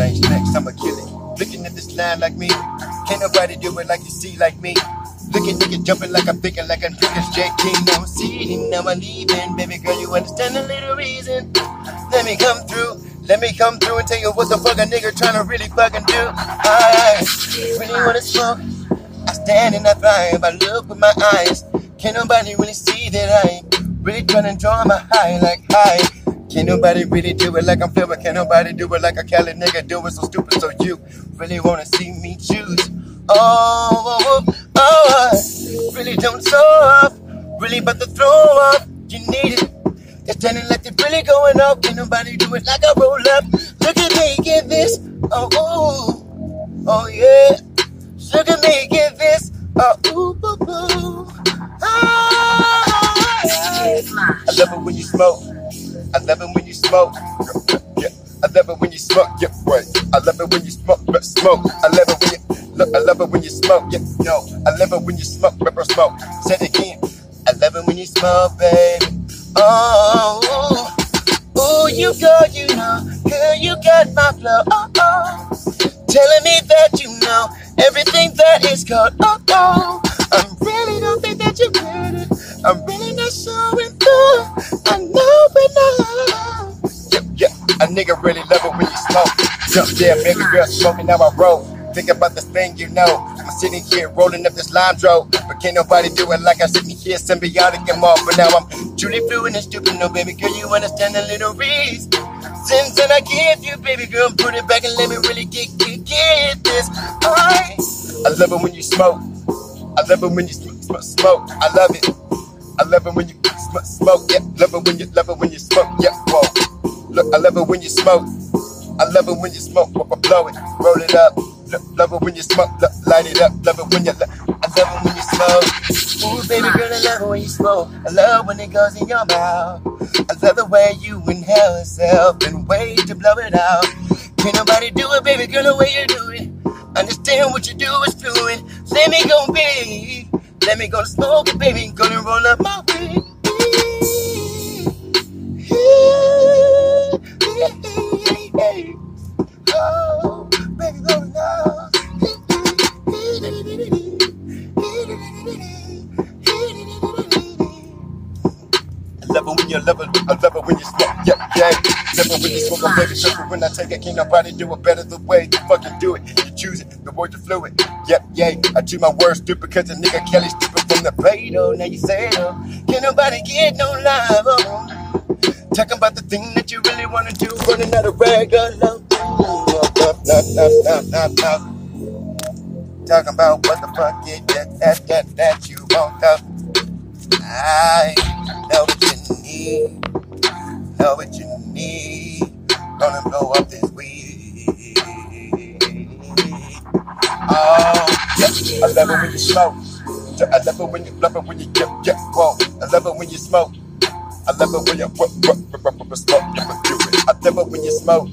things next, I'ma kill it. Looking at this line like me, can't nobody do it like you see like me. Looking nigga jumping like I'm thinking like I'm straight king. Now I'm seeing, now I'm leaving. Baby girl, you understand the little reason. Let me come through. Let me come through and tell you what the fuck a nigga trying to really fucking do. I really wanna smoke. I stand and I thrive. I look with my eyes. Can't nobody really see that I really trying to draw my high like high. Can't nobody really do it like I'm feeling. Can't nobody do it like a Cali nigga do it so stupid. So you really wanna see me choose? Oh, oh, oh, oh I really don't show off. Really about to throw up. You need it. They're standing like they're really going up. Can't nobody do it like I roll up. Look at me, get this. Oh, oh, oh yeah. Look at me, get this. Oh, ooh, ooh, ooh. Ah, I love it when you smoke. I love it when you smoke. Yeah. I love it when you smoke. Yeah, right. I love it when you smoke. But smoke. I love it when you look. I love it when you smoke. Yeah, no. I love it when you smoke. Pepper smoke. Say it again. I love it when you smoke, baby. Oh, oh, you go, you know, girl, you got my flow. Oh, oh, telling me that you know everything that is called. Oh, oh, a nigga really love it when you smoke. Jump there, baby girl, smoking now I roll. Think about this thing, you know. I'm sitting here rolling up this lime dro, but can't nobody do it like I'm sitting here symbiotic and more. But now I'm truly fluent and stupid. No, baby girl, you understand the little reason. Since then I give you, baby girl, put it back and let me really get get, get this. I, I love it when you smoke. I love it when you smoke. I love it. I love it when you smoke, smoke. Yeah, love it when you love it when you smoke. Yeah, whoa. Look, I love it when you smoke. I love it when you smoke, blow it, roll it up. Love it when you smoke, light it up. Love it when you, I love it when you smoke. Ooh, baby girl, I love it when you smoke. I love when it goes in your mouth. I love the way you inhale yourself and wait to blow it out. Can't nobody do it, baby girl, the way you do it. Understand what you do is fluent. Let me go, baby. Let me go smoke it, baby. Gonna roll up my weed. When you love it, I love her when you stop, yep, yay. When I take it, can't nobody do it better the way you fucking do it. You choose it, the words are fluid, yep, yeah. I do my words stupid cause the nigga Kelly stupid from the Play-Doh, now you say it, oh. Can't nobody get no love, oh. Talking about the thing that you really wanna do, running out of regular. Love, love, love, love, love. Talking about what the fuck is that, that, that, that you want, love. I know what you need, know what you need. Gonna blow up this weed. Oh, I love it when you smoke. I love it when you love it when you get, get, whoa. I love it when you smoke. I love it when you smoke. I love it when you smoke.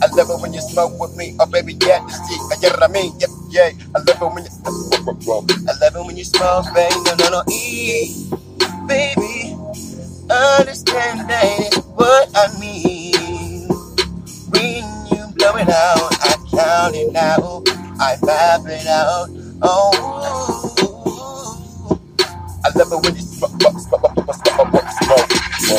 I love it when you smoke with me. Oh, baby, yeah, you see, I get what I mean. Yeah, yeah. I love it when you. I love it when you smoke, baby. No, no, no, e, baby. Understand that what I mean. When you blow it out, I count it out. I vibe it out. Oh. I love it when you smoke, smoke, smoke, smoke, smoke, smoke,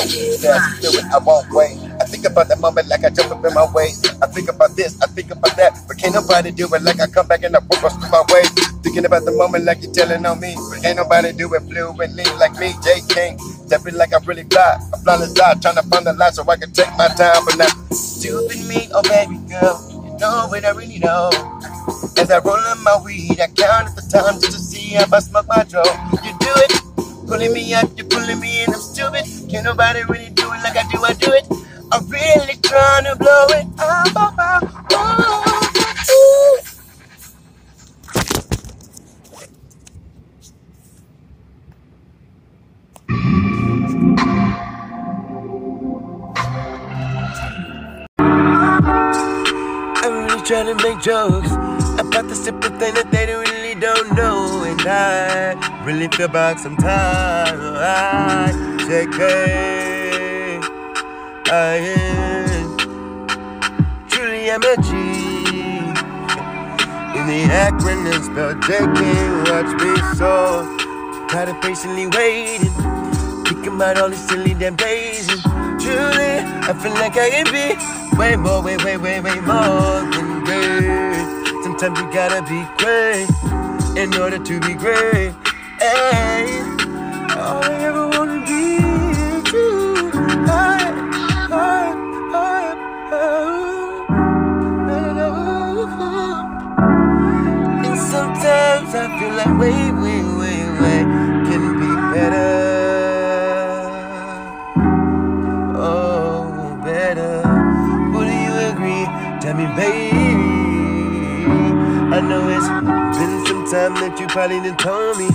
do I won't wait. I think about that moment like I jump up in my waist. I think about this, I think about that, but can't nobody do it like I come back and I work through my way. Thinking about the moment like you're telling on me, but can't nobody do it fluently like me, J King. Stepping like I really fly, I'm flying inside, trying to find the light so I can take my time, but now stupid me, oh baby girl, you know what I really know. As I roll in my weed, I count at the time just to see if I smoke my dope. You do it, pulling me up, you're pulling me in. I'm stupid. Can't nobody really do it like I do. I do it. I'm really trying to blow it. Oh, oh, oh, oh, I'm really trying to make jokes about the simple thing that they really don't know, and I really feel back sometimes. It. I truly am a G. In the acronym spelled J can't watch me so. Tired of patiently waiting. Thinking about all these silly damn days. And truly, I feel like I can be way more, way, way, way, way more than great. Sometimes you gotta be great in order to be great. Hey, all I ever I way, way, way, way can be better. Oh, better. Would you agree? Tell me, baby. I know it's been some time that you probably done told me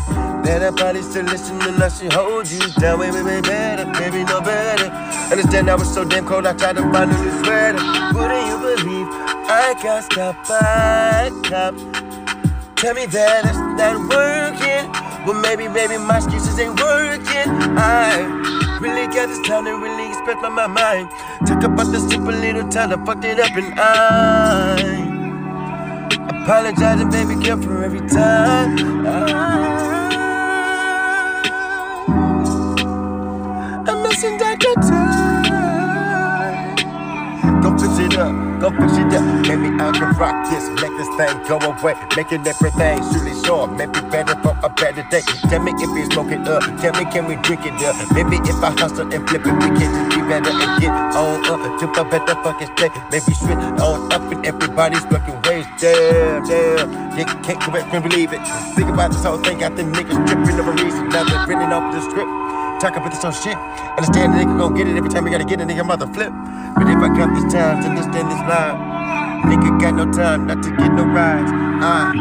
that I probably still listen and I should hold you down way, way, way better, baby, no better. Understand I was so damn cold, I tried to find a new sweater. Wouldn't you believe I got stopped by cops? Tell me that it's not working. Well, maybe, maybe my excuses ain't working. I really got this time to really express my, my mind. Took about the simple little time I fucked it up and I. Apologizing, baby girl, for every time. I'm it up, go fix it up. Maybe I can rock this, make this thing go away, making everything truly sure. Maybe better for a better day. Tell me if you smoke it up, tell me can we drink it up? Maybe if I hustle and flip it, we can just be better and get on up to a better fucking state. Maybe switch on up and everybody's working ways. Damn, damn, you can't correct me, believe it. Think about this whole thing, got them niggas tripping over reason. Now they're off the script. Talk about this on shit. Understand the nigga gon' get it every time we gotta get a nigga mother flip. But if I got this time to understand this line, nigga got no time not to get no rides. Uh,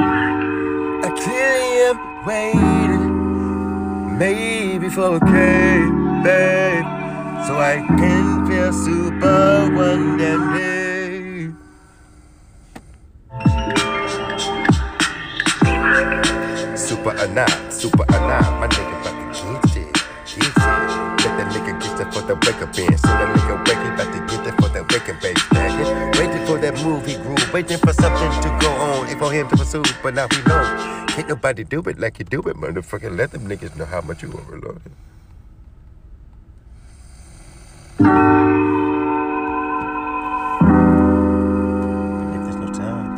I clearly am waiting, maybe for a cake, babe, so I can feel super one damn day. Super not, waiting for something to go on and for him to pursue. But now we know, can't nobody do it like you do it, motherfucker. Let them niggas know how much you overloaded. If there's no time,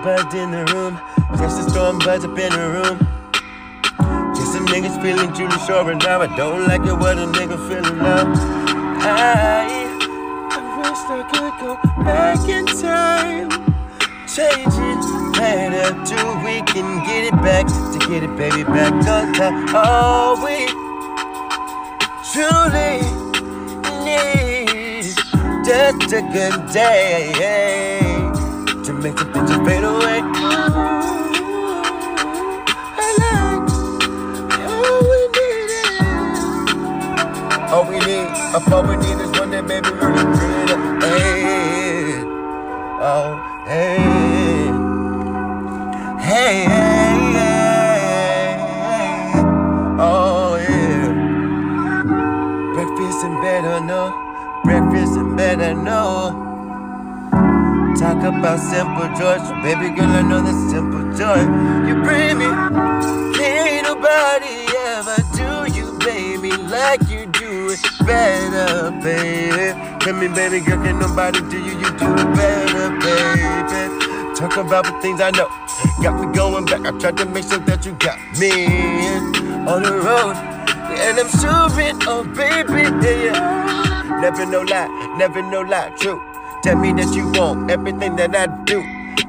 Storm buzzed in the room, just a storm buzz up in the room. Just some niggas feeling Julie Shore and now I don't like it what a nigga feeling now. I, I wish I could go back in time. Change it better till we can get it back. To get it baby back on time. Oh, we truly need just a good day to make the picture fade away. I like all we need All we need, all we need is one that baby really, really, hey. Oh, hey, hey, hey, hey, oh, yeah. Breakfast in bed, I know. Breakfast in bed, I know. Talk about simple joy, so baby girl, I know that's simple joy. You bring me, can't nobody ever do you, baby, like you do it better, baby. Tell me, baby girl, can nobody do you, you do it better, baby. Talk about the things I know, got me going back. I tried to make sure that you got me on the road, and I'm sure oh baby, yeah. Never no lie, never no lie, true. Tell me that you want everything that I do.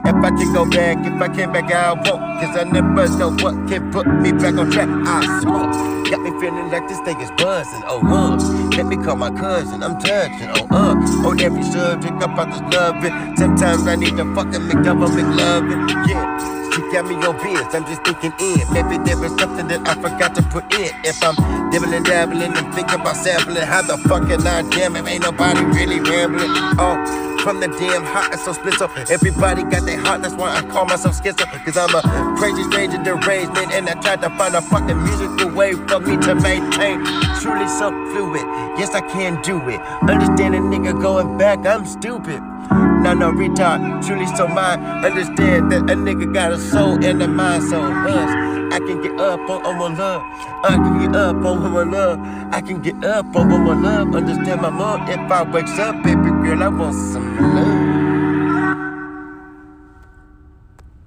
If I can go back, if I came back, I won't. Cause I never know what can put me back on track. I smoke. Got me feeling like this thing is buzzing. Oh, uh. Let me call my cousin. I'm touching. Oh, uh. On every subject about this loving. Sometimes I need to fucking make government loving. Yeah. She got me on biz, I'm just thinking in. Maybe there is something that I forgot to put in. If I'm dibbling, dabbling, and thinking about sampling, how the fuck can I damn it? Ain't nobody really rambling. Oh, from the damn hot, It's so split so everybody got their heart. That's why I call myself schizo. Cause I'm a crazy, strange, and deranged man. And I tried to find a fucking musical way for me to maintain. Truly so fluid. Yes, I can do it. Understand a nigga going back, I'm stupid. No, no, retard, truly so mine. Understand that a nigga got a soul and a mind, so hush. I can get up on, on my love. I can get up on my love. I can get up on my love. Understand my mom. If I wakes up, baby girl, I want some love.